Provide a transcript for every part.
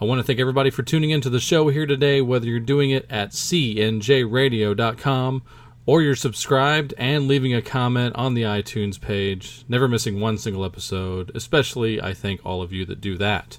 I want to thank everybody for tuning into the show here today, whether you're doing it at cnjradio.com or you're subscribed and leaving a comment on the iTunes page, never missing one single episode. Especially, I thank all of you that do that.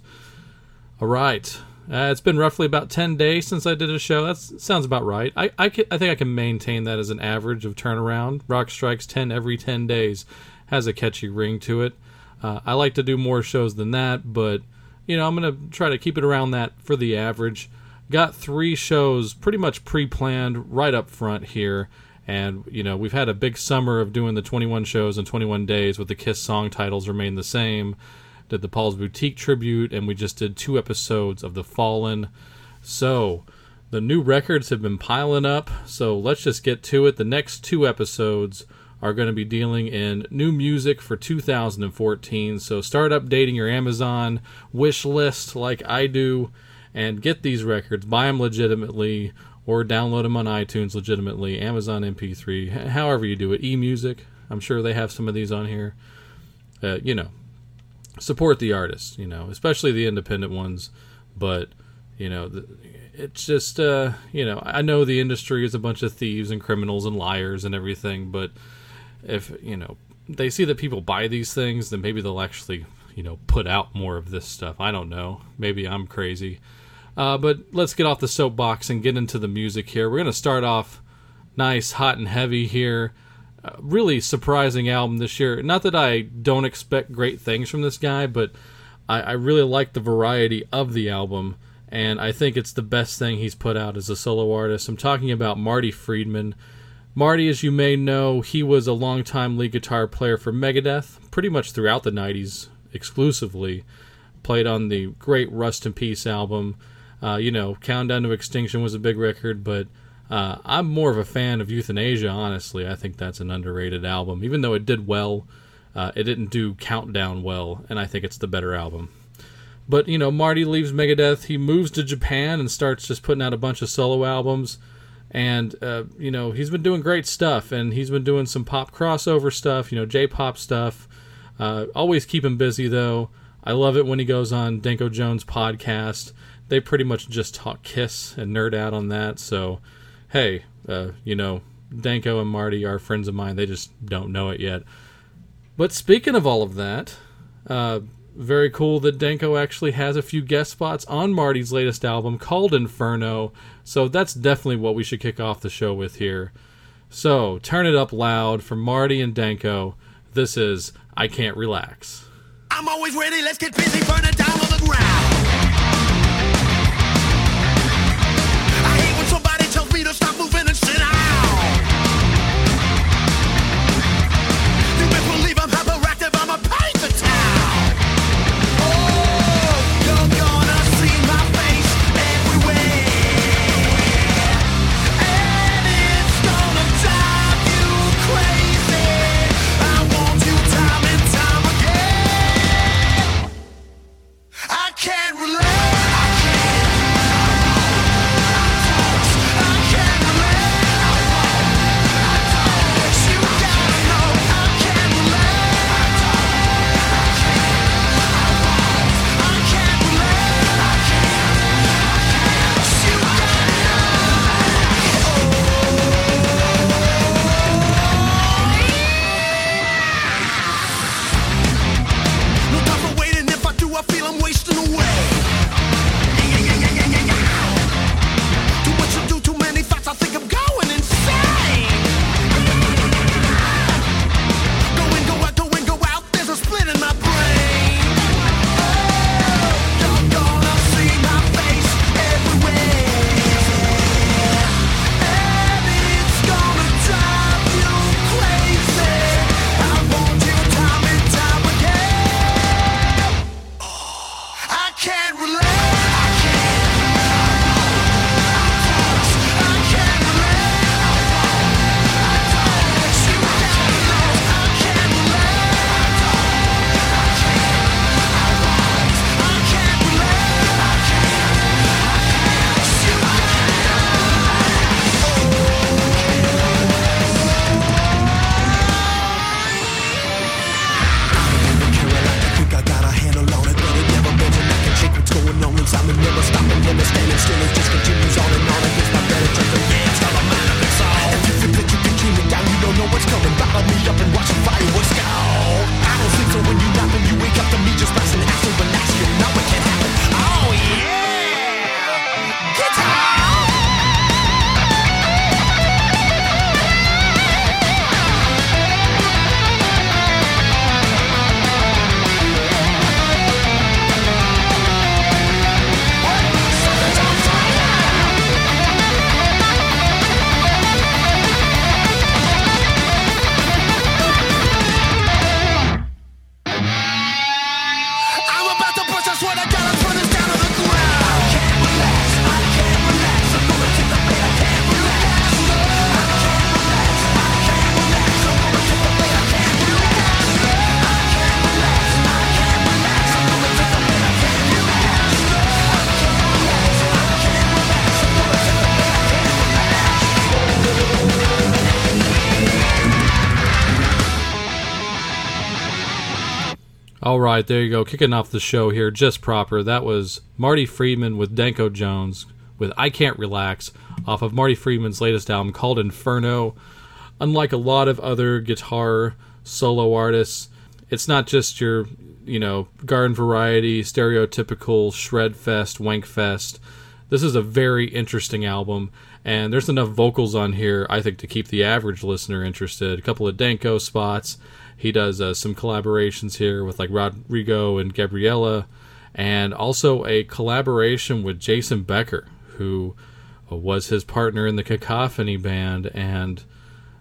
All right. Uh, it's been roughly about 10 days since I did a show. That sounds about right. I, I, can, I think I can maintain that as an average of turnaround. Rock Strikes 10 every 10 days has a catchy ring to it. Uh, I like to do more shows than that, but, you know, I'm going to try to keep it around that for the average. Got three shows pretty much pre planned right up front here. And, you know, we've had a big summer of doing the 21 shows in 21 days with the Kiss song titles remain the same did the Paul's Boutique tribute, and we just did two episodes of The Fallen. So, the new records have been piling up, so let's just get to it. The next two episodes are going to be dealing in new music for 2014. So, start updating your Amazon wish list like I do and get these records, buy them legitimately, or download them on iTunes legitimately, Amazon MP3, however you do it, eMusic. I'm sure they have some of these on here. Uh, you know, support the artists, you know, especially the independent ones. But you know, it's just uh, you know, I know the industry is a bunch of thieves and criminals and liars and everything, but if you know they see that people buy these things, then maybe they'll actually you know put out more of this stuff. I don't know. Maybe I'm crazy. Uh, but let's get off the soapbox and get into the music here. We're gonna start off nice, hot and heavy here really surprising album this year. Not that I don't expect great things from this guy, but I, I, really like the variety of the album, and I think it's the best thing he's put out as a solo artist. I'm talking about Marty Friedman. Marty, as you may know, he was a longtime lead guitar player for Megadeth, pretty much throughout the 90s exclusively. Played on the great Rust in Peace album. Uh, you know, Countdown to Extinction was a big record, but uh, I'm more of a fan of Youthanasia, honestly. I think that's an underrated album. Even though it did well, uh, it didn't do Countdown well, and I think it's the better album. But, you know, Marty leaves Megadeth. He moves to Japan and starts just putting out a bunch of solo albums. And, uh, you know, he's been doing great stuff, and he's been doing some pop crossover stuff, you know, J pop stuff. Uh, always keep him busy, though. I love it when he goes on Danko Jones' podcast. They pretty much just talk Kiss and nerd out on that, so hey, uh, you know, Danko and Marty are friends of mine. They just don't know it yet. But speaking of all of that, uh, very cool that Danko actually has a few guest spots on Marty's latest album called Inferno. So that's definitely what we should kick off the show with here. So turn it up loud for Marty and Danko. This is I Can't Relax. I'm always ready, let's get busy, burn it down on the ground. All right, there you go. Kicking off the show here, just proper. That was Marty Friedman with Danko Jones with I Can't Relax off of Marty Friedman's latest album called Inferno. Unlike a lot of other guitar solo artists, it's not just your, you know, garden variety, stereotypical shred fest, wank fest. This is a very interesting album, and there's enough vocals on here, I think, to keep the average listener interested. A couple of Danko spots. He does uh, some collaborations here with like Rodrigo and Gabriela, and also a collaboration with Jason Becker, who was his partner in the Cacophony band. And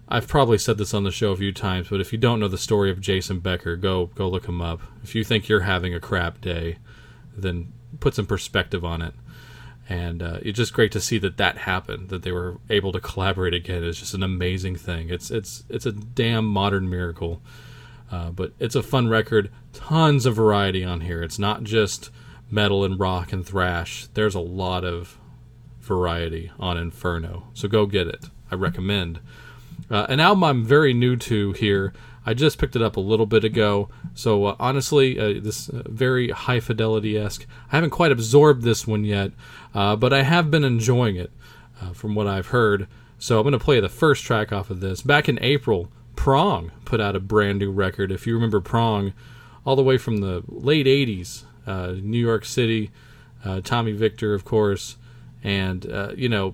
I've probably said this on the show a few times, but if you don't know the story of Jason Becker, go go look him up. If you think you're having a crap day, then put some perspective on it. And uh, it's just great to see that that happened, that they were able to collaborate again. It's just an amazing thing. It's it's it's a damn modern miracle. Uh, but it's a fun record. Tons of variety on here. It's not just metal and rock and thrash. There's a lot of variety on Inferno. So go get it. I recommend. Uh, an album I'm very new to here. I just picked it up a little bit ago. So uh, honestly, uh, this uh, very high fidelity esque. I haven't quite absorbed this one yet, uh, but I have been enjoying it from what I've heard. So I'm going to play the first track off of this. Back in April, Prong put out a brand new record. If you remember Prong, all the way from the late 80s, uh, New York City, uh, Tommy Victor, of course. And, uh, you know,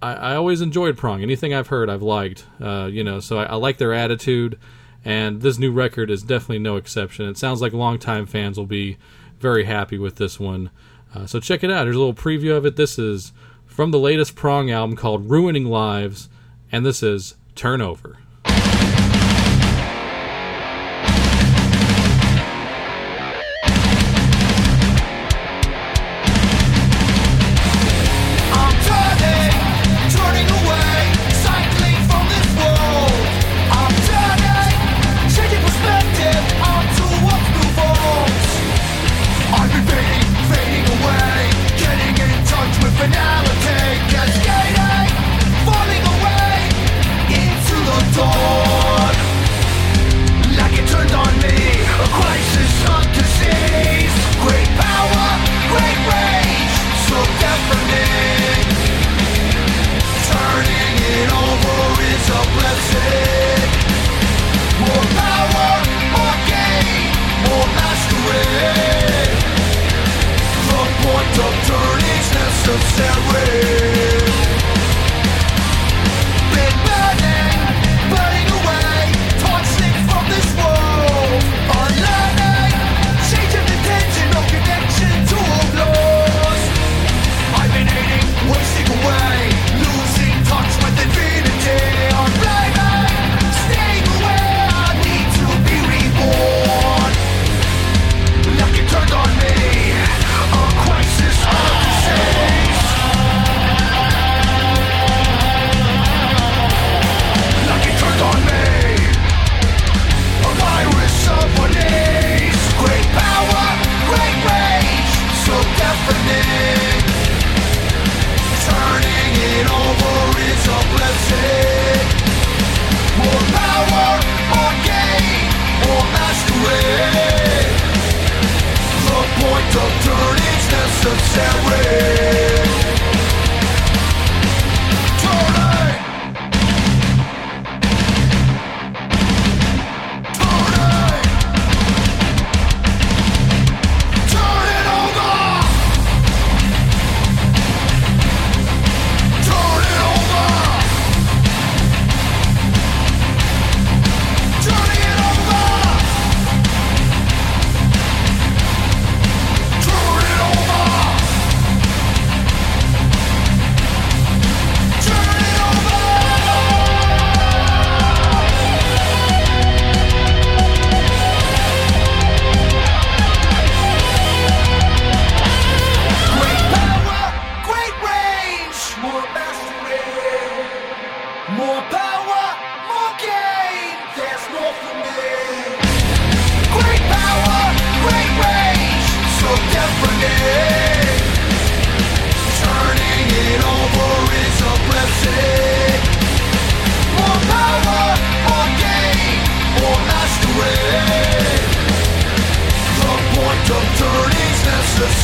I, I, always enjoyed Prong. Anything I've heard, I've liked. Uh, you know, so I, I, like their attitude. And this new record is definitely no exception. It sounds like longtime fans will be very happy with this one. Uh, so check it out. Here's a little preview of it. This is from the latest Prong album called Ruining Lives. And this is Turnover.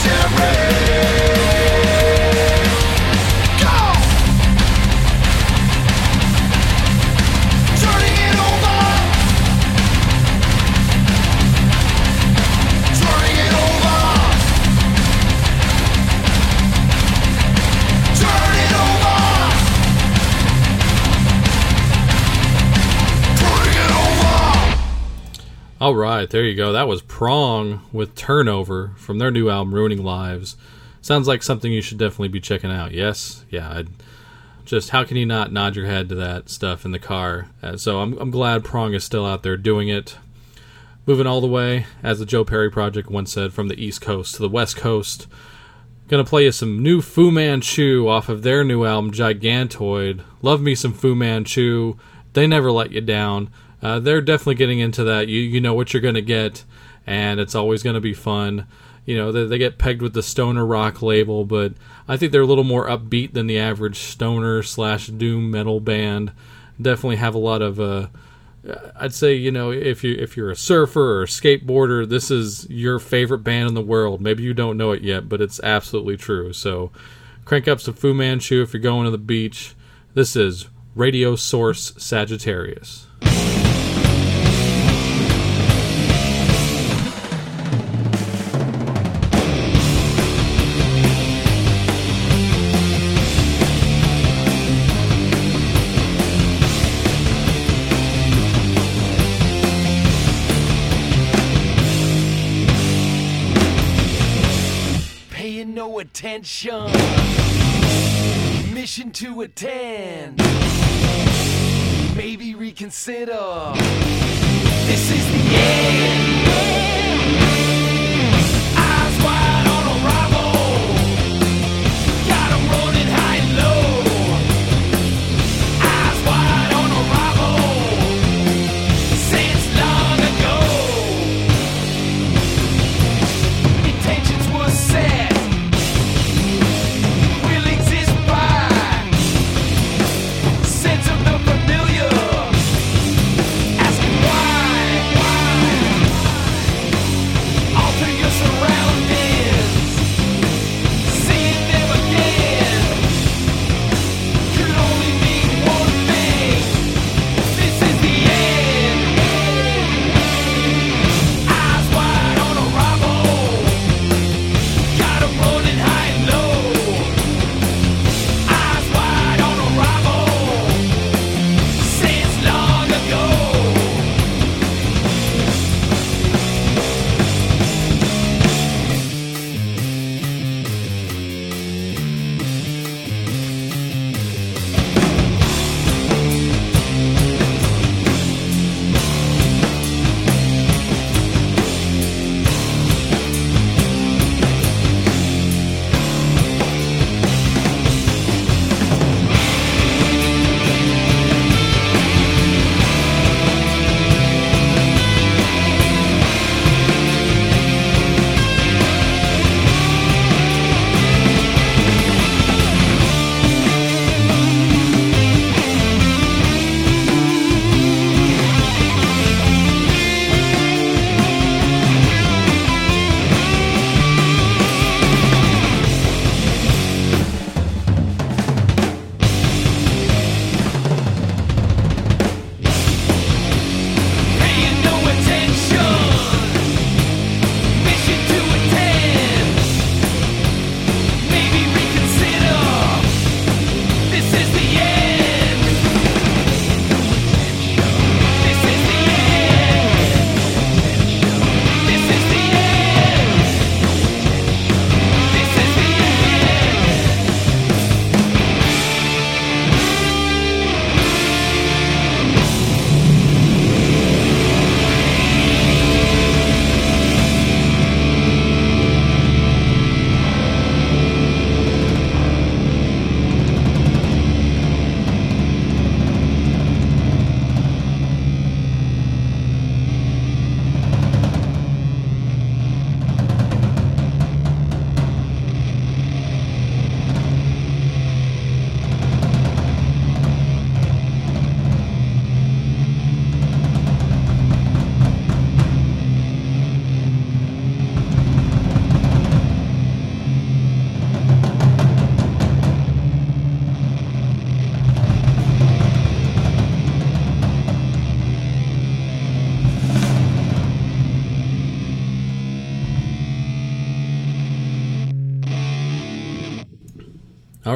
celebrate All right, there you go. That was Prong with Turnover from their new album Ruining Lives. Sounds like something you should definitely be checking out. Yes, yeah. I'd, just how can you not nod your head to that stuff in the car? Uh, so I'm I'm glad Prong is still out there doing it. Moving all the way, as the Joe Perry Project once said, from the East Coast to the West Coast. Gonna play you some new Fu Manchu off of their new album Gigantoid. Love me some Fu Manchu. They never let you down uh, they're definitely getting into that. You you know what you're going to get, and it's always going to be fun. You know they, they get pegged with the stoner rock label, but I think they're a little more upbeat than the average stoner slash doom metal band. Definitely have a lot of. Uh, I'd say you know if you if you're a surfer or a skateboarder, this is your favorite band in the world. Maybe you don't know it yet, but it's absolutely true. So crank up some Fu Manchu if you're going to the beach. This is Radio Source Sagittarius. Attention. Mission to attend. Maybe reconsider. This is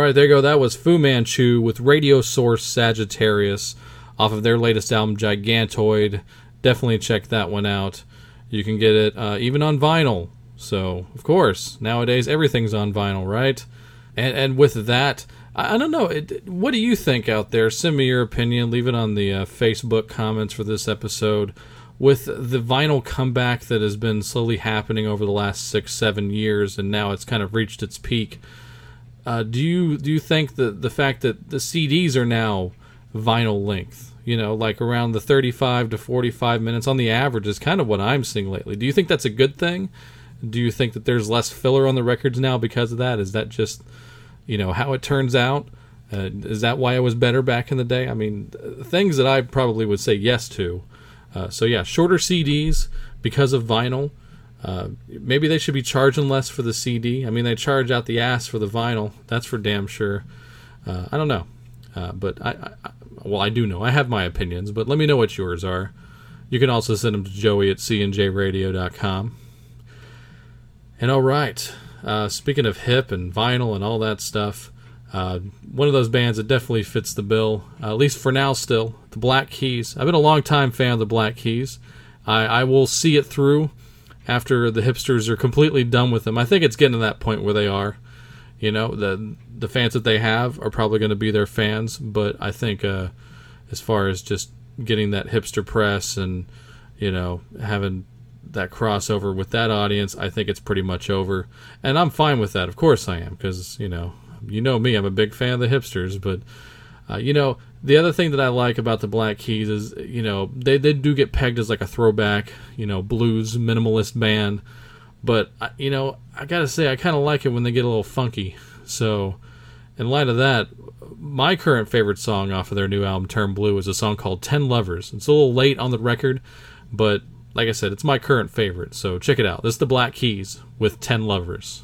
right, there you go. That was Fu Manchu with Radio Source Sagittarius off of their latest album, Gigantoid. Definitely check that one out. You can get it uh, even on vinyl. So, of course, nowadays everything's on vinyl, right? And, and with that, I, I don't know. It, what do you think out there? Send me your opinion. Leave it on the uh, Facebook comments for this episode. With the vinyl comeback that has been slowly happening over the last six, seven years, and now it's kind of reached its peak. Uh, do you do you think that the fact that the CDs are now vinyl length, you know, like around the 35 to 45 minutes on the average is kind of what I'm seeing lately. Do you think that's a good thing? Do you think that there's less filler on the records now because of that? Is that just, you know, how it turns out? Uh, is that why it was better back in the day? I mean, things that I probably would say yes to. Uh, so yeah, shorter CDs because of vinyl. Uh, maybe they should be charging less for the CD. I mean, they charge out the ass for the vinyl. That's for damn sure. Uh, I don't know, uh, but I, I, well, I do know. I have my opinions, but let me know what yours are. You can also send them to Joey at cnjradio.com. And all right, uh, speaking of hip and vinyl and all that stuff, uh, one of those bands that definitely fits the bill, at least for now, still the Black Keys. I've been a long time fan of the Black Keys. I, I will see it through after the hipsters are completely done with them. I think it's getting to that point where they are. You know, the the fans that they have are probably going to be their fans, but I think uh, as far as just getting that hipster press and you know having that crossover with that audience, I think it's pretty much over, and I'm fine with that. Of course, I am because you know you know me, I'm a big fan of the hipsters, but uh, you know the other thing that I like about the Black Keys is you know they they do get pegged as like a throwback, you know, blues minimalist band, but I- you know I gotta say I kind of like it when they get a little funky. So in light of that, my current favorite song off of their new album Turn Blue is a song called Ten Lovers. It's a little late on the record, but like I said, it's my current favorite. So check it out. This is the Black Keys with Ten Lovers.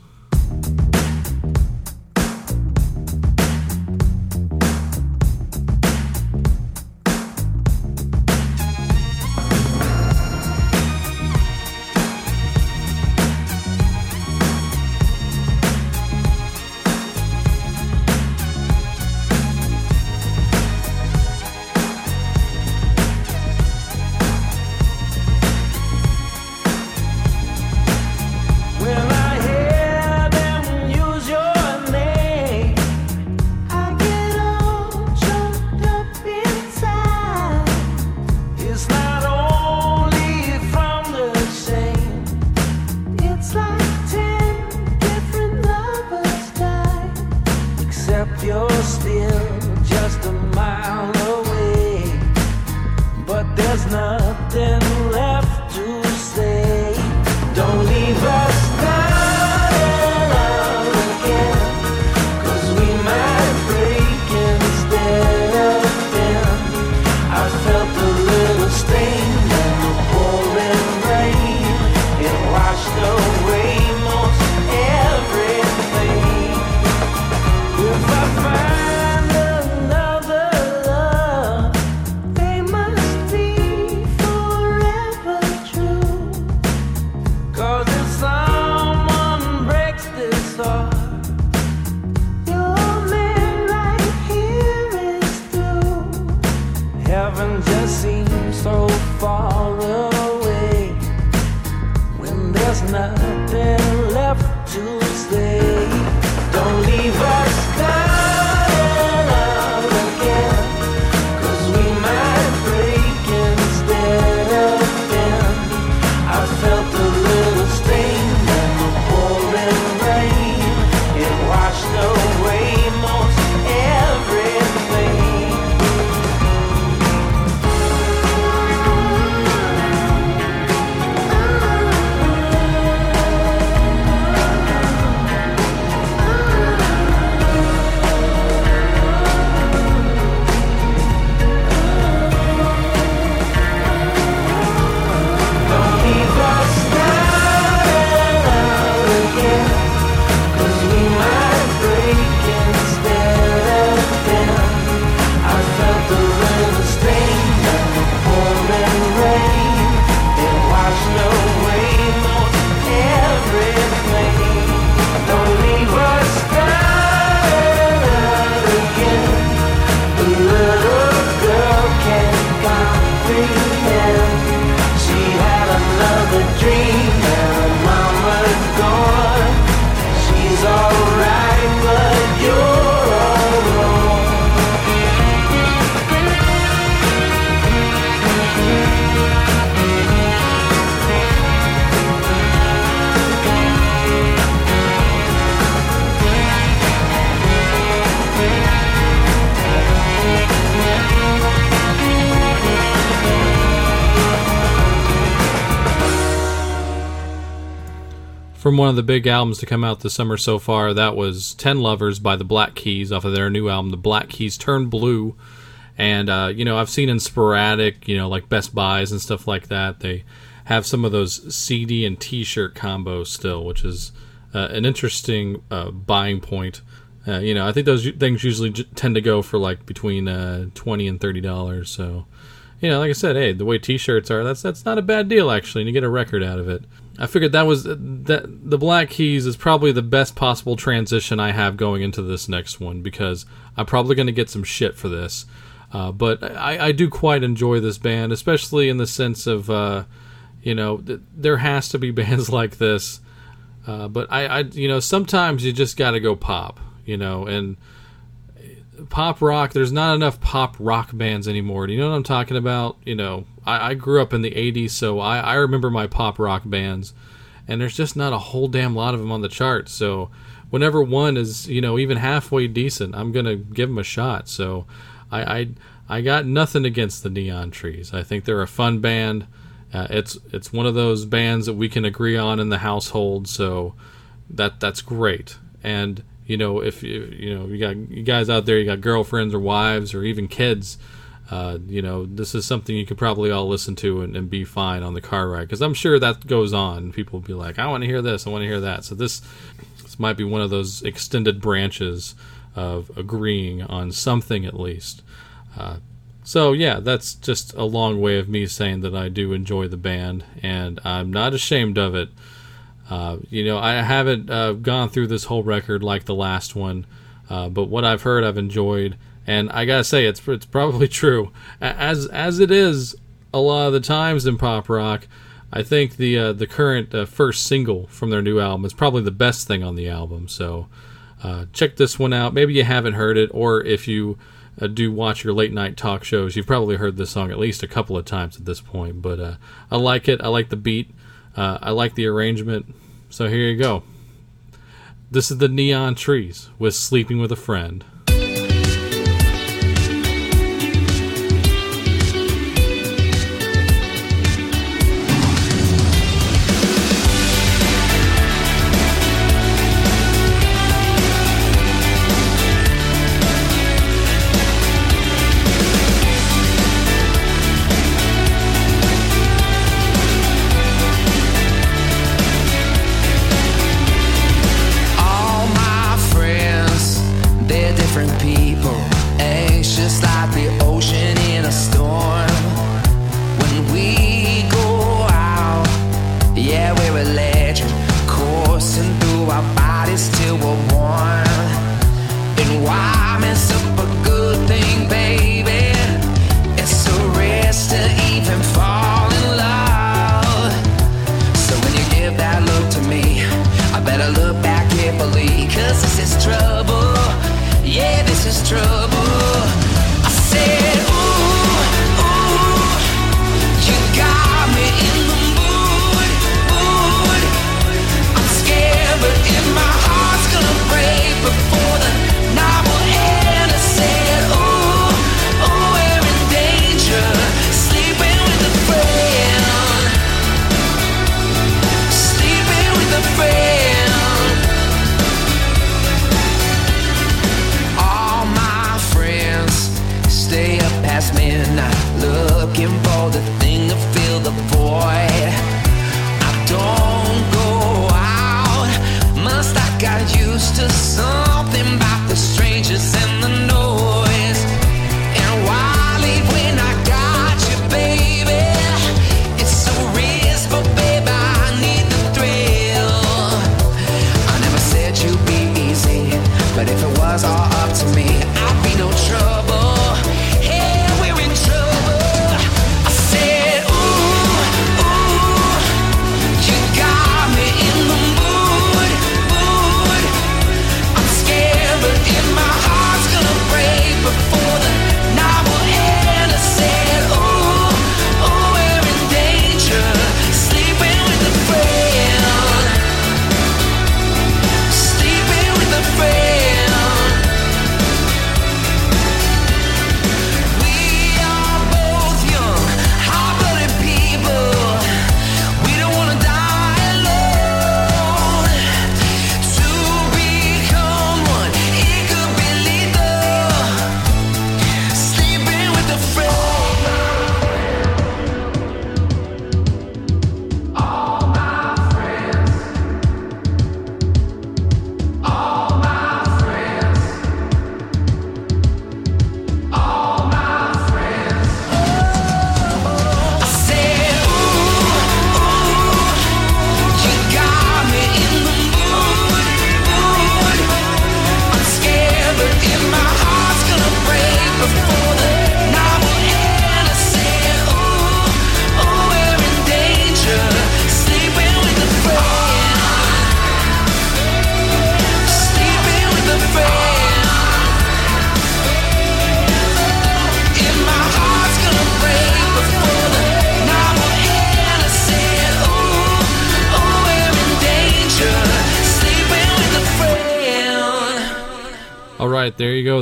From one of the big albums to come out this summer so far. That was Ten Lovers by the Black Keys off of their new album, The Black Keys Turn Blue. And uh, you know, I've seen in sporadic, you know, like Best Buys and stuff like that. They have some of those CD and T-shirt combos still, which is uh, an interesting uh, buying point. Uh, you know, I think those things usually j- tend to go for like between uh, twenty and thirty dollars. So, you know, like I said, hey, the way T-shirts are, that's that's not a bad deal actually, and you get a record out of it. I figured that was that the Black Keys is probably the best possible transition I have going into this next one because I'm probably going to get some shit for this. Uh, but I, I do quite enjoy this band, especially in the sense of, uh, you know, th- there has to be bands like this. Uh, but I, I, you know, sometimes you just got to go pop, you know, and pop rock. There's not enough pop rock bands anymore. Do you know what I'm talking about? You know, I, I grew up in the '80s, so I, I remember my pop rock bands, and there's just not a whole damn lot of them on the charts. So whenever one is, you know, even halfway decent, I'm gonna give them a shot. So I, I, I got nothing against the Neon Trees. I think they're a fun band. Uh, it's it's one of those bands that we can agree on in the household. So that that's great. And you know, if you you know you got you guys out there, you got girlfriends or wives or even kids. Uh, you know, this is something you could probably all listen to and, and be fine on the car ride because I'm sure that goes on. People will be like, I want to hear this, I want to hear that. So this this might be one of those extended branches of agreeing on something at least. Uh, so yeah, that's just a long way of me saying that I do enjoy the band, and I'm not ashamed of it. Uh, you know, I haven't uh, gone through this whole record like the last one, uh, but what I've heard, I've enjoyed, and I gotta say, it's it's probably true. As as it is a lot of the times in pop rock, I think the uh, the current uh, first single from their new album is probably the best thing on the album. So uh, check this one out. Maybe you haven't heard it, or if you uh, do watch your late night talk shows, you've probably heard this song at least a couple of times at this point. But uh, I like it. I like the beat. Uh, I like the arrangement. So here you go. This is the Neon Trees with Sleeping with a Friend.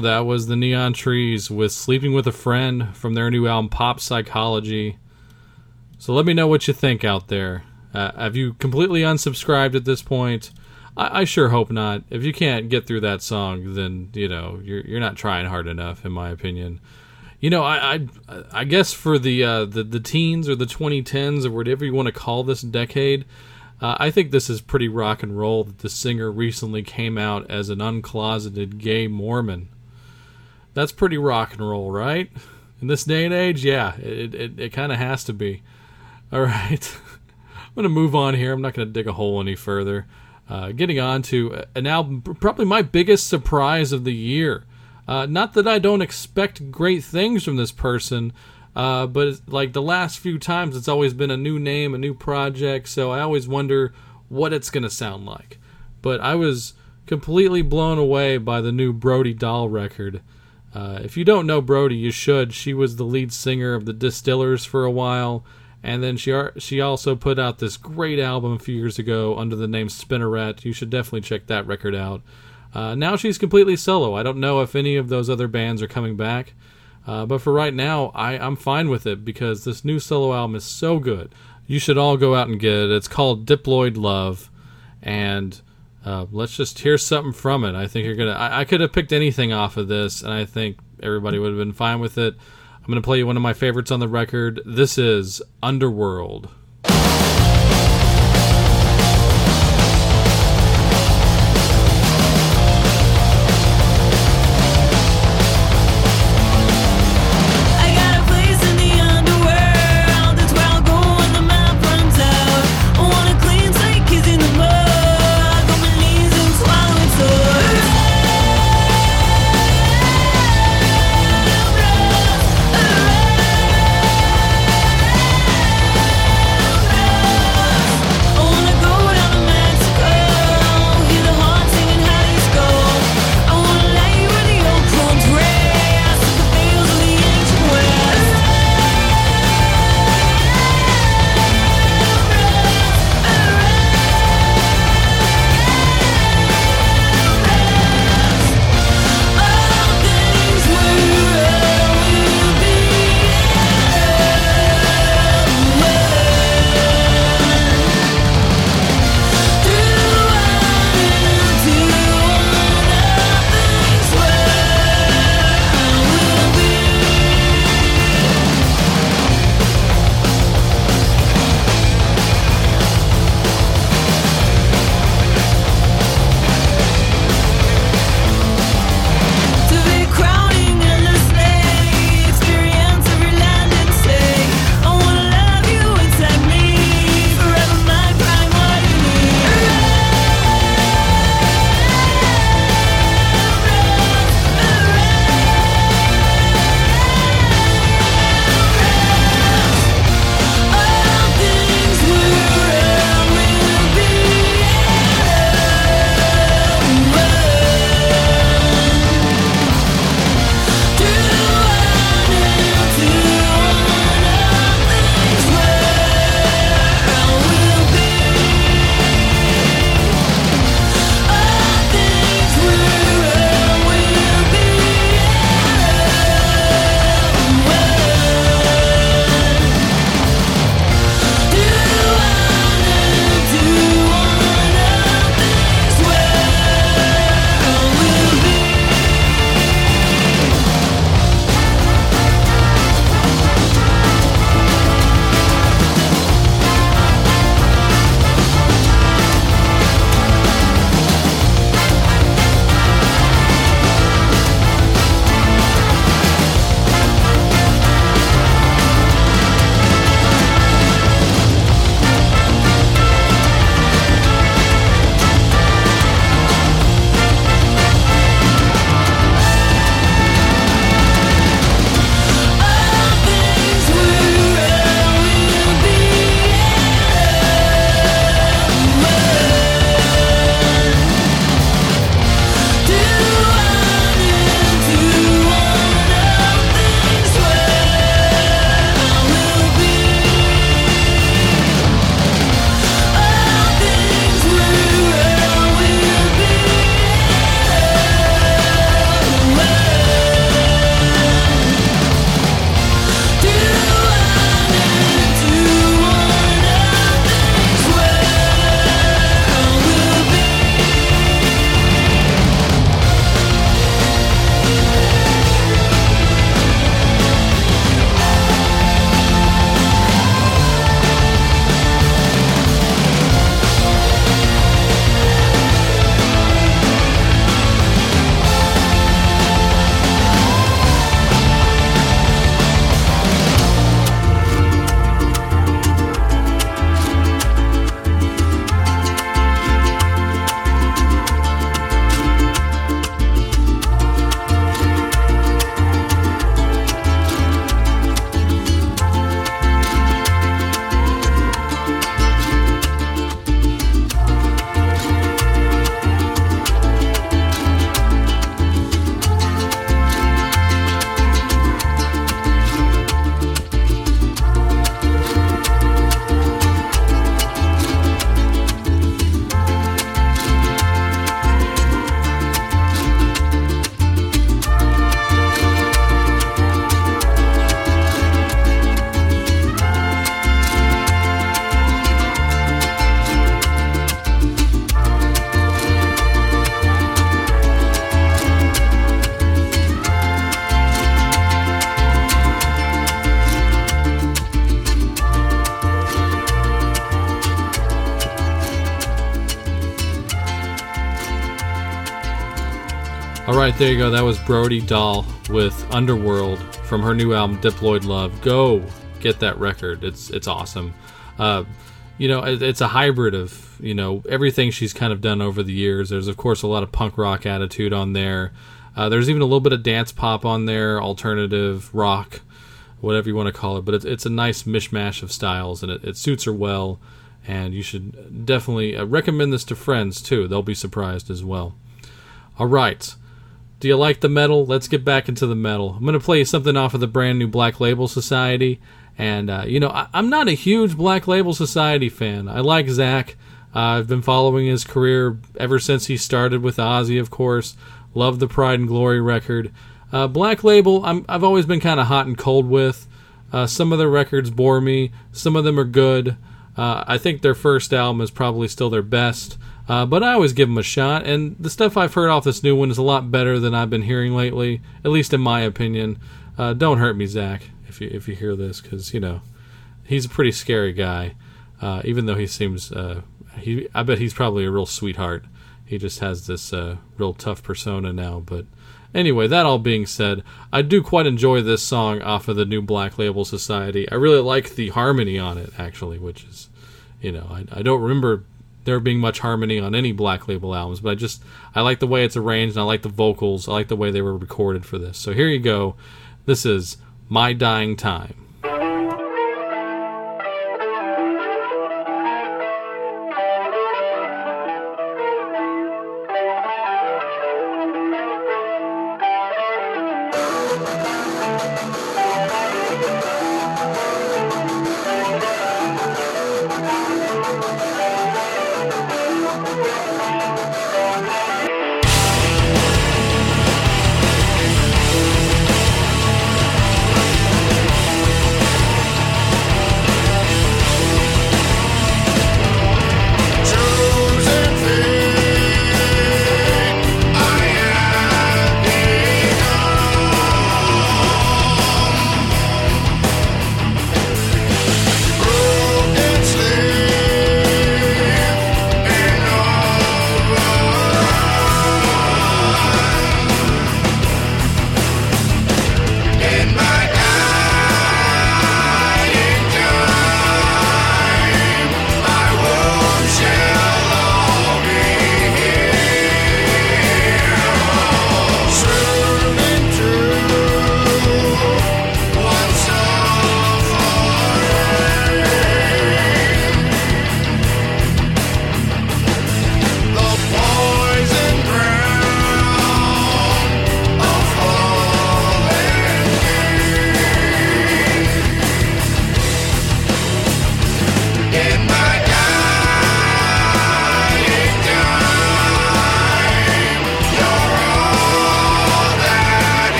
That was the Neon Trees with Sleeping with a Friend from their new album Pop Psychology. So let me know what you think out there. Uh, have you completely unsubscribed at this point? I, I sure hope not. If you can't get through that song, then you know you're you're not trying hard enough, in my opinion. You know, I I, I guess for the, uh, the the teens or the 2010s or whatever you want to call this decade, uh, I think this is pretty rock and roll that the singer recently came out as an uncloseted gay Mormon. That's pretty rock and roll, right? In this day and age, yeah, it it, it kind of has to be. All right, I'm gonna move on here. I'm not gonna dig a hole any further. Uh, getting on to an album, probably my biggest surprise of the year. Uh, not that I don't expect great things from this person, uh, but like the last few times, it's always been a new name, a new project, so I always wonder what it's going to sound like. But I was completely blown away by the new Brody Dalle record. Uh, if you don't know Brody, you should. She was the lead singer of the Distillers for a while, and then she she also put out this great album a few years ago under the name Spinnerette. You should definitely check that record out. Uh, now she's completely solo. I don't know if any of those other bands are coming back, uh, but for right now, I, I'm fine with it because this new solo album is so good. You should all go out and get it. It's called Diploid Love, and uh, let's just hear something from it. I think you're gonna. I, I could have picked anything off of this, and I think everybody would have been fine with it. I'm gonna play you one of my favorites on the record. This is Underworld. Right, there you go. That was Brody Dalle with Underworld from her new album Diploid Love. Go get that record. It's it's awesome. Uh, you know, it, it's a hybrid of you know everything she's kind of done over the years. There's of course a lot of punk rock attitude on there. Uh, there's even a little bit of dance pop on there, alternative rock, whatever you want to call it. But it's it's a nice mishmash of styles, and it, it suits her well. And you should definitely uh, recommend this to friends too. They'll be surprised as well. All right. Do you like the metal? Let's get back into the metal. I'm going to play you something off of the brand new Black Label Society. And, uh, you know, I- I'm not a huge Black Label Society fan. I like Zakk. Uh, I've been following his career ever since he started with Ozzy, of course. Love the Pride and Glory record. Uh, Black Label, I'm, I've always been kind of hot and cold with. Uh, some of their records bore me, some of them are good. Uh, I think their first album is probably still their best. Uh, but I always give them a shot, and the stuff I've heard off this new one is a lot better than I've been hearing lately, at least in my opinion. Uh, don't hurt me, Zakk, if you if you hear this, because you know he's a pretty scary guy. Uh, even though he seems, uh, he I bet he's probably a real sweetheart. He just has this uh, real tough persona now. But anyway, that all being said, I do quite enjoy this song off of the new Black Label Society. I really like the harmony on it, actually, which is, you know, I, I don't remember there being much harmony on any Black Label albums, but I just I like the way it's arranged, and I like the vocals. I like the way they were recorded for this. So here you go. This is My Dying Time.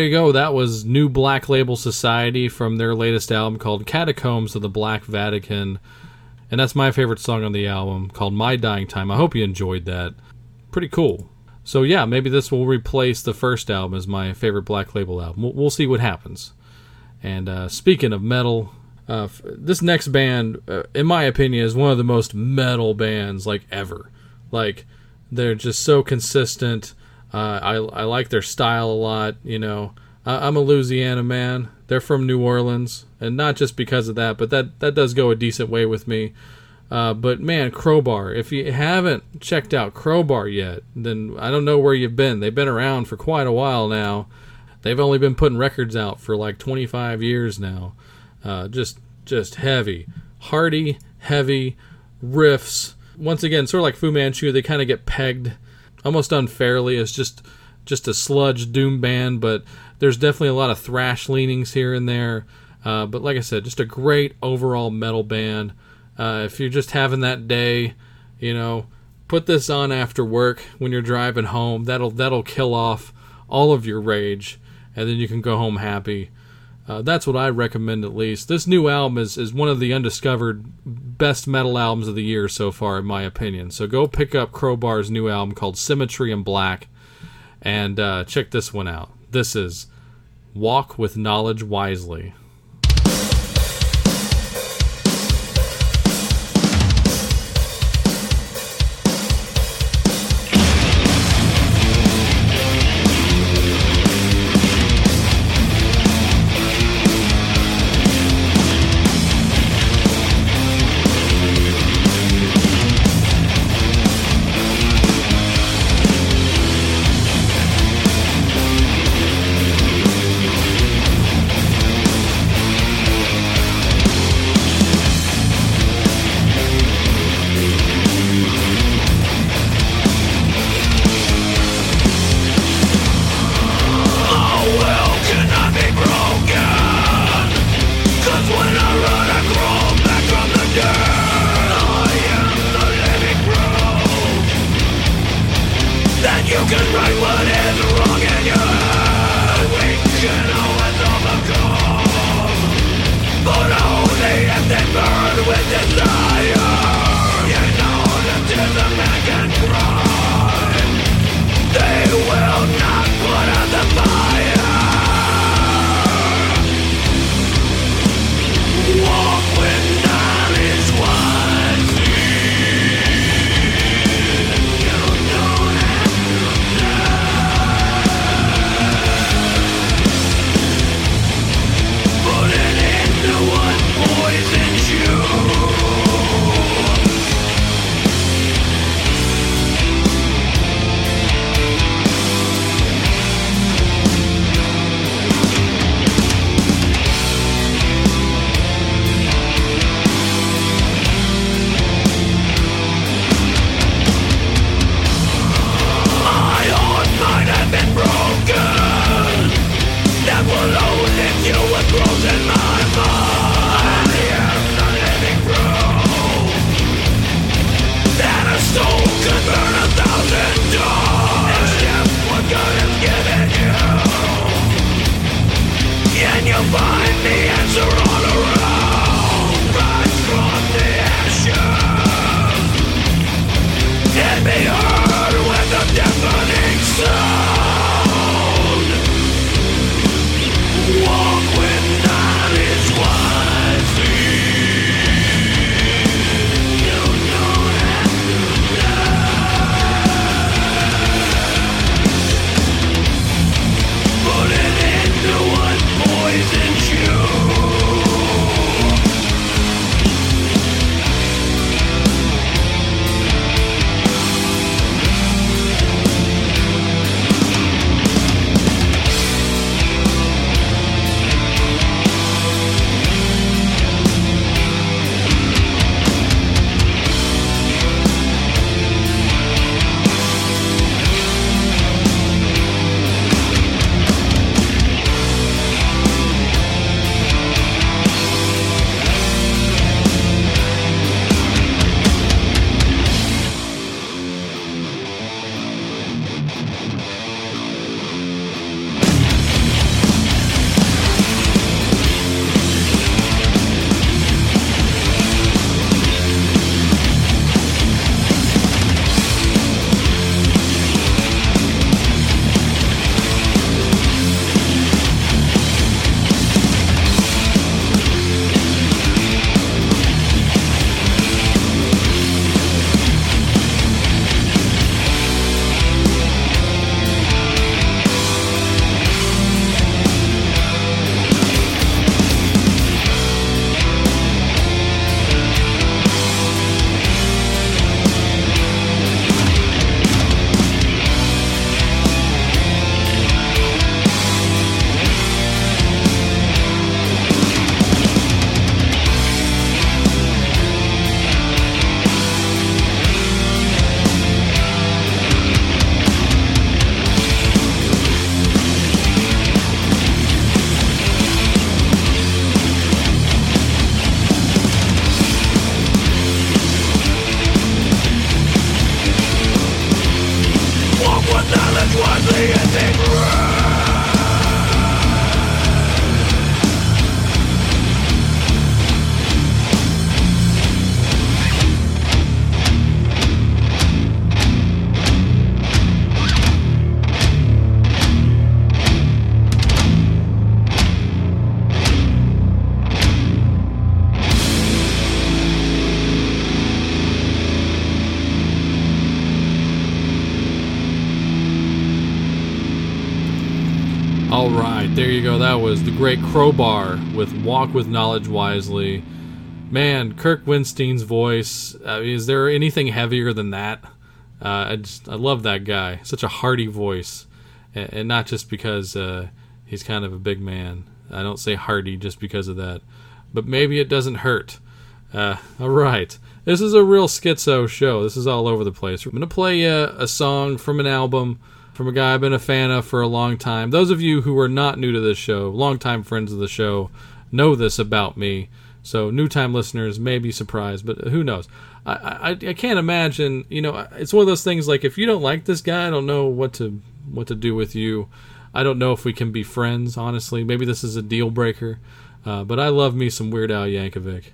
There you go. That was New Black Label Society from their latest album called Catacombs of the Black Vatican. And that's my favorite song on the album called My Dying Time. I hope you enjoyed that. Pretty cool. So, yeah, maybe this will replace the first album as my favorite Black Label album. We'll, we'll see what happens. And uh, speaking of metal, uh, this next band, uh, in my opinion, is one of the most metal bands like ever. Like they're just so consistent. Uh, I I like their style a lot. You know, I, I'm a Louisiana man. They're from New Orleans, and not just because of that, but that that does go a decent way with me. Uh, but man, Crowbar. If you haven't checked out Crowbar yet, then I don't know where you've been. They've been around for quite a while now. They've only been putting records out for like 25 years now. Uh, just just heavy, hearty, heavy riffs. Once again, sort of like Fu Manchu, they kind of get pegged almost unfairly as just just a sludge doom band, but there's definitely a lot of thrash leanings here and there. Uh, but like I said, just a great overall metal band. Uh, if you're just having that day, you know, put this on after work when you're driving home. That'll that'll kill off all of your rage, and then you can go home happy. Uh, that's what I recommend at least. This new album is, is one of the undiscovered best metal albums of the year so far, in my opinion. So go pick up Crowbar's new album called Symmetry in Black and uh, check this one out. This is Walk with Knowledge Wisely. with the love there you go. That was the great Crowbar with "Walk with Knowledge Wisely." Man, Kirk Windstein's voice. Uh, is there anything heavier than that? Uh, I just I love that guy. Such a hearty voice, and, and not just because uh, he's kind of a big man. I don't say hearty just because of that, but maybe it doesn't hurt. Uh, all right, this is a real schizo show. This is all over the place. I'm gonna play uh, a song from an album from a guy I've been a fan of for a long time. Those of you who are not new to this show, longtime friends of the show, know this about me. So new time listeners may be surprised, but who knows? I, I I can't imagine. You know, it's one of those things like if you don't like this guy, I don't know what to what to do with you. I don't know if we can be friends. Honestly, maybe this is a deal breaker. Uh, but I love me some Weird Al Yankovic,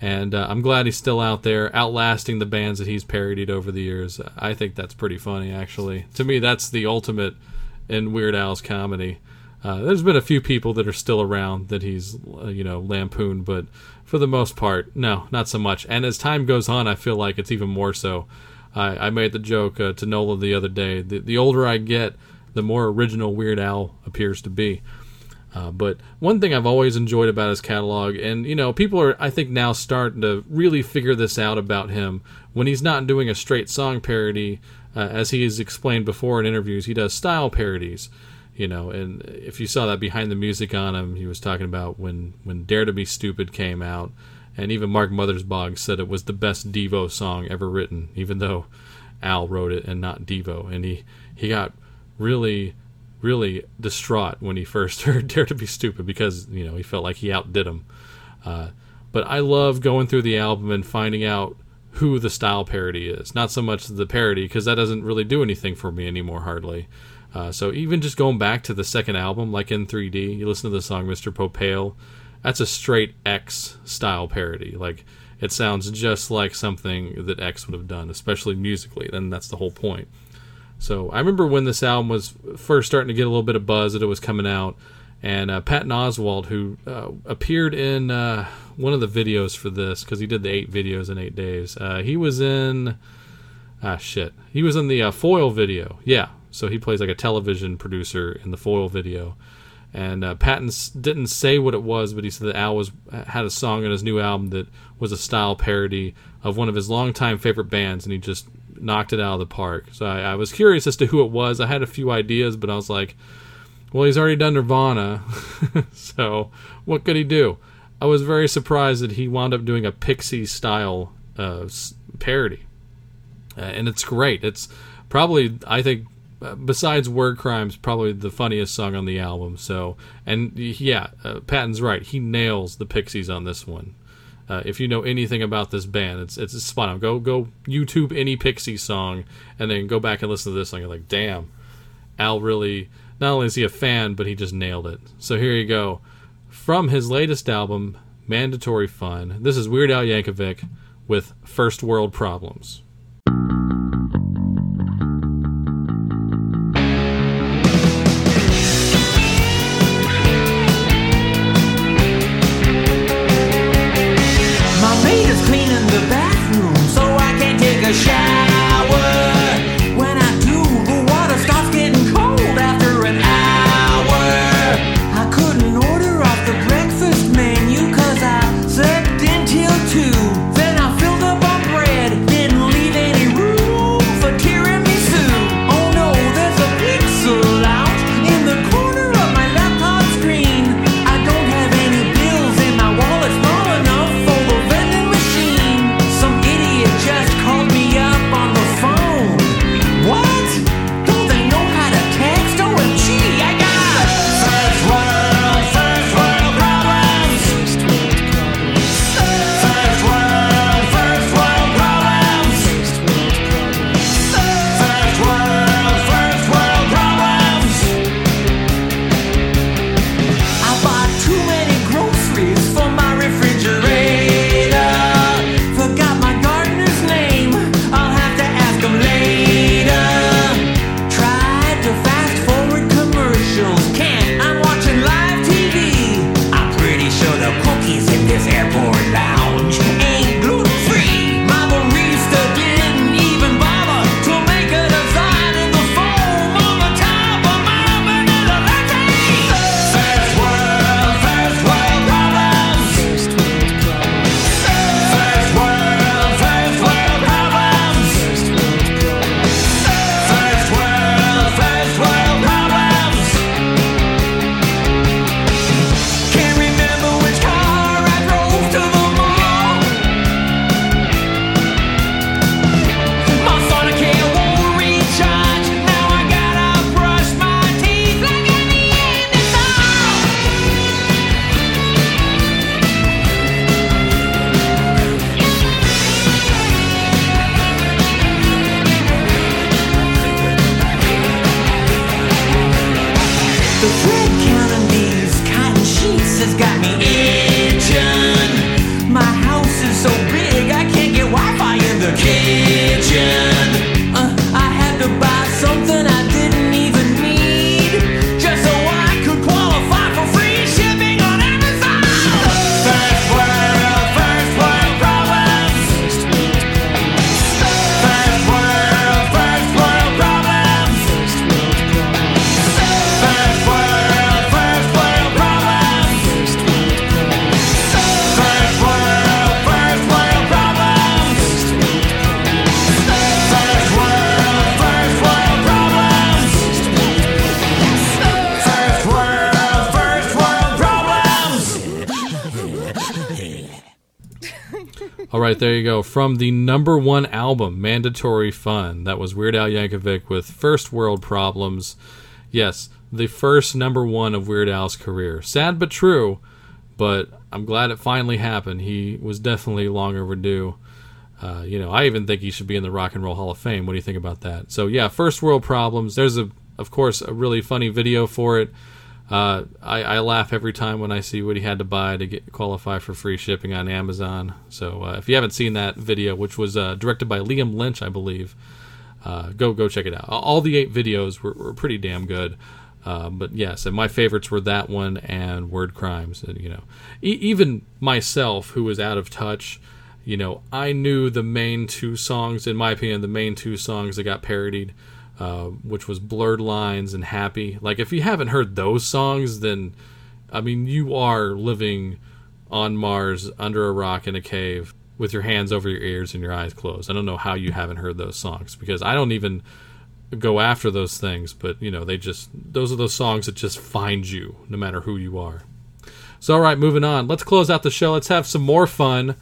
and uh, I'm glad he's still out there, outlasting the bands that he's parodied over the years. I think that's pretty funny, actually. To me, that's the ultimate in Weird Al's comedy. Uh, there's been a few people that are still around that he's, uh, you know, lampooned, but for the most part, no, not so much. And as time goes on, I feel like it's even more so. I, I made the joke uh, to Nola the other day. The, the older I get, the more original Weird Al appears to be. Uh, but one thing I've always enjoyed about his catalog, and you know, people are I think now starting to really figure this out about him. When he's not doing a straight song parody, uh, as he has explained before in interviews, he does style parodies. You know, and if you saw that behind the music on him, he was talking about when when Dare to Be Stupid came out, and even Mark Mothersbaugh said it was the best Devo song ever written, even though Al wrote it and not Devo, and he he got really really distraught when he first heard Dare to Be Stupid because, you know, he felt like he outdid him. Uh, but I love going through the album and finding out who the style parody is. Not so much the parody, because that doesn't really do anything for me anymore, hardly. Uh, so even just going back to the second album, like in 3D, you listen to the song Mr. Popeil, that's a straight X style parody. Like, it sounds just like something that X would have done, especially musically. Then that's the whole point. So I remember when this album was first starting to get a little bit of buzz that it was coming out, and uh, Patton Oswalt, who uh, appeared in uh, one of the videos for this because he did the eight videos in eight days. Uh, he was in ah shit, he was in the uh, Foil video. Yeah, so he plays like a television producer in the Foil video. And uh, Patton didn't say what it was, but he said that Al was had a song on his new album that was a style parody of one of his longtime favorite bands, and he just knocked it out of the park. So I, I was curious as to who it was. I had a few ideas, but I was like, well, he's already done Nirvana, so what could he do? I was very surprised that he wound up doing a Pixie style uh, parody, uh, and it's great. It's probably I think uh, besides Word Crimes, probably the funniest song on the album. So, and yeah, uh, Patton's right. He nails the Pixies on this one. Uh, if you know anything about this band, it's it's spot on. Go go YouTube any Pixie song, and then go back and listen to this song. You're like, damn, Al really. Not only is he a fan, but he just nailed it. So here you go, from his latest album, Mandatory Fun. This is Weird Al Yankovic with First World Problems. Right, there you go. From the number one album, Mandatory Fun. That was Weird Al Yankovic with First World Problems. Yes, the first number one of Weird Al's career. Sad but true, but I'm glad it finally happened. He was definitely long overdue. Uh, you know, I even think he should be in the Rock and Roll Hall of Fame. What do you think about that? So yeah, First World Problems. There's a, of course, a really funny video for it. Uh, I, I laugh every time when I see what he had to buy to get qualify for free shipping on Amazon. So uh, if you haven't seen that video, which was uh, directed by Liam Lynch, I believe, uh, go go check it out. All the eight videos were, were pretty damn good. Uh, but yes, and my favorites were that one and Word Crimes. And you know, e- even myself, who was out of touch, you know, I knew the main two songs. In my opinion, the main two songs that got parodied uh, which was Blurred Lines and Happy. Like, if you haven't heard those songs, then, I mean, you are living on Mars under a rock in a cave with your hands over your ears and your eyes closed. I don't know how you haven't heard those songs because I don't even go after those things, but, you know, they just, those are those songs that just find you no matter who you are. So, all right, moving on. Let's close out the show. Let's have some more fun.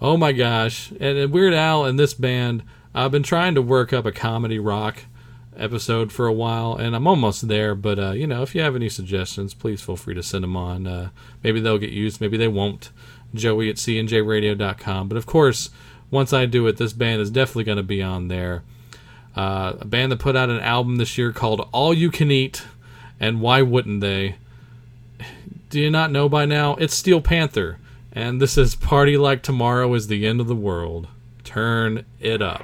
Oh my gosh. And, and Weird Al and this band, I've been trying to work up a comedy rock episode for a while, and I'm almost there. But uh, you know, if you have any suggestions, please feel free to send them on. Uh, maybe they'll get used, maybe they won't. Joey at cnjradio.com. But of course, once I do it, this band is definitely going to be on there. Uh, a band that put out an album this year called All You Can Eat, and why wouldn't they? Do you not know by now? It's Steel Panther, and this is Party Like Tomorrow is the End of the World. Turn it up.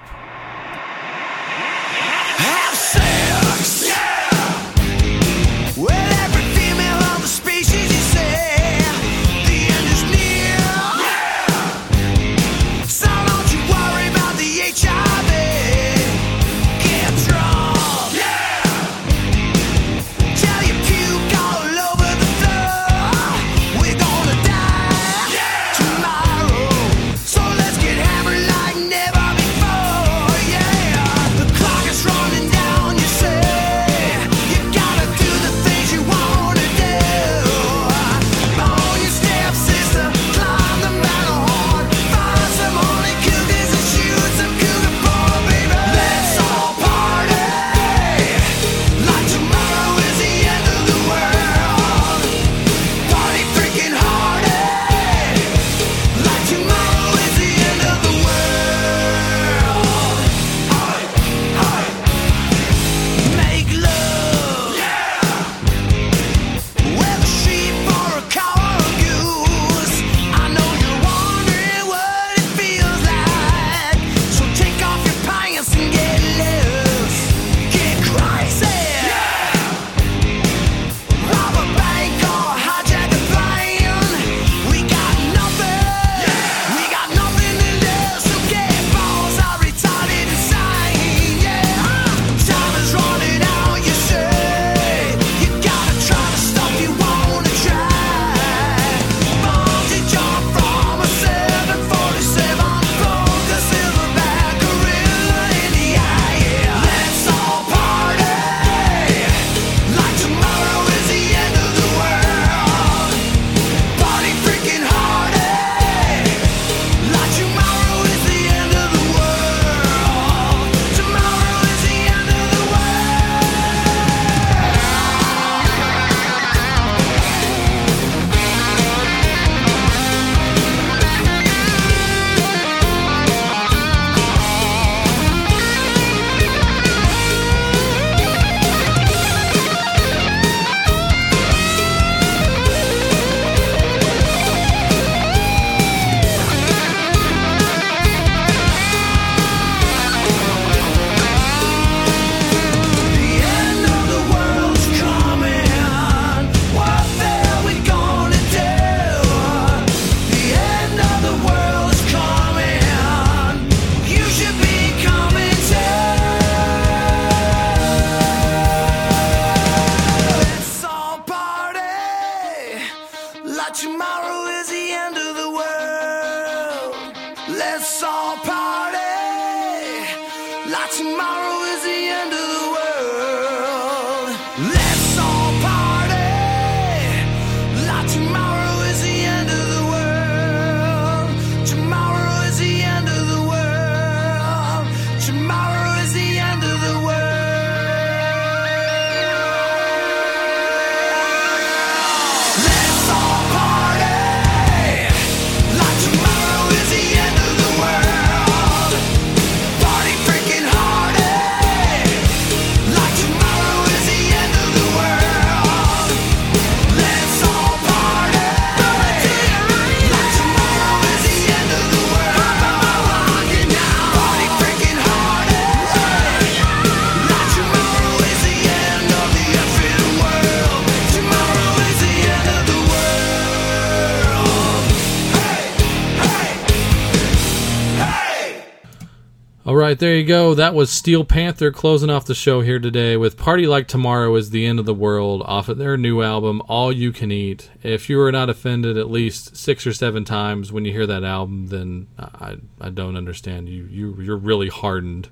Right, there you go. That was Steel Panther closing off the show here today with Party Like Tomorrow is the End of the World off of their new album, All You Can Eat. If you were not offended at least six or seven times when you hear that album, then I, I don't understand. You, you, you're really hardened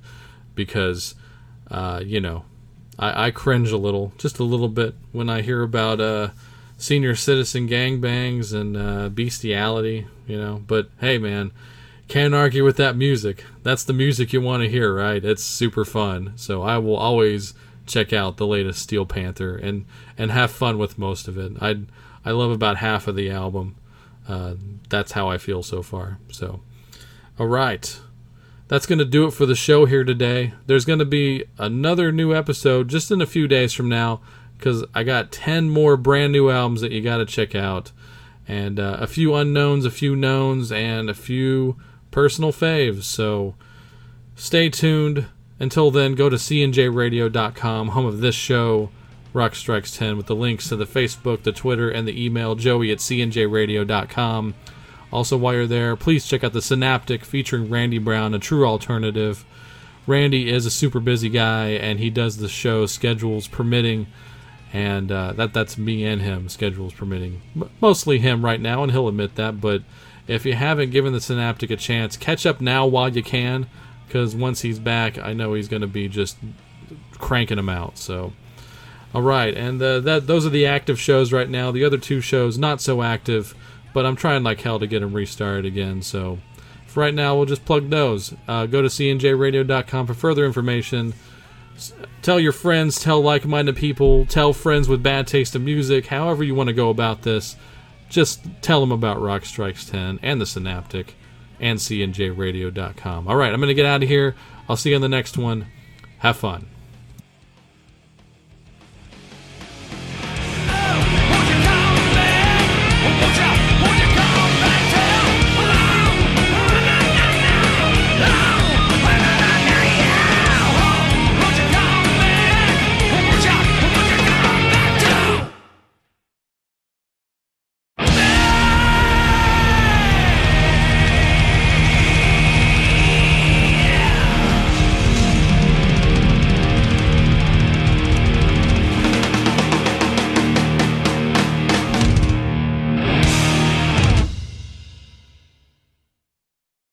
because, uh, you know, I, I cringe a little, just a little bit, when I hear about uh, senior citizen gangbangs and uh, bestiality, you know. But hey, man can't argue with that music. That's the music you want to hear, right? It's super fun. So I will always check out the latest Steel Panther and and have fun with most of it. I I love about half of the album. Uh, that's how I feel so far. So, all right. That's going to do it for the show here today. There's going to be another new episode just in a few days from now because I got 10 more brand new albums that you got to check out. And uh, a few unknowns, a few knowns, and a few personal faves. So stay tuned. Until then, go to cnjradio.com, home of this show, Rock Strikes 10, with the links to the Facebook, the Twitter, and the email, joey at cnjradio.com. Also, while you're there, please check out the Synaptic featuring Randy Brown, a true alternative. Randy is a super busy guy, and he does the show schedules permitting, and uh, that that's me and him schedules permitting. Mostly him right now, and he'll admit that. But if you haven't given the Synaptic a chance, catch up now while you can, because once he's back, I know he's going to be just cranking them out. So. All right, and uh, that those are the active shows right now. The other two shows not so active, but I'm trying like hell to get them restarted again. So for right now, we'll just plug those. Uh, go to cnjradio.com for further information. S- Tell your friends, tell like-minded people, tell friends with bad taste in music. However you want to go about this, just tell them about Rock Strikes 10 and the Synaptic and cnjradio.com. All right, I'm going to get out of here. I'll see you on the next one. Have fun.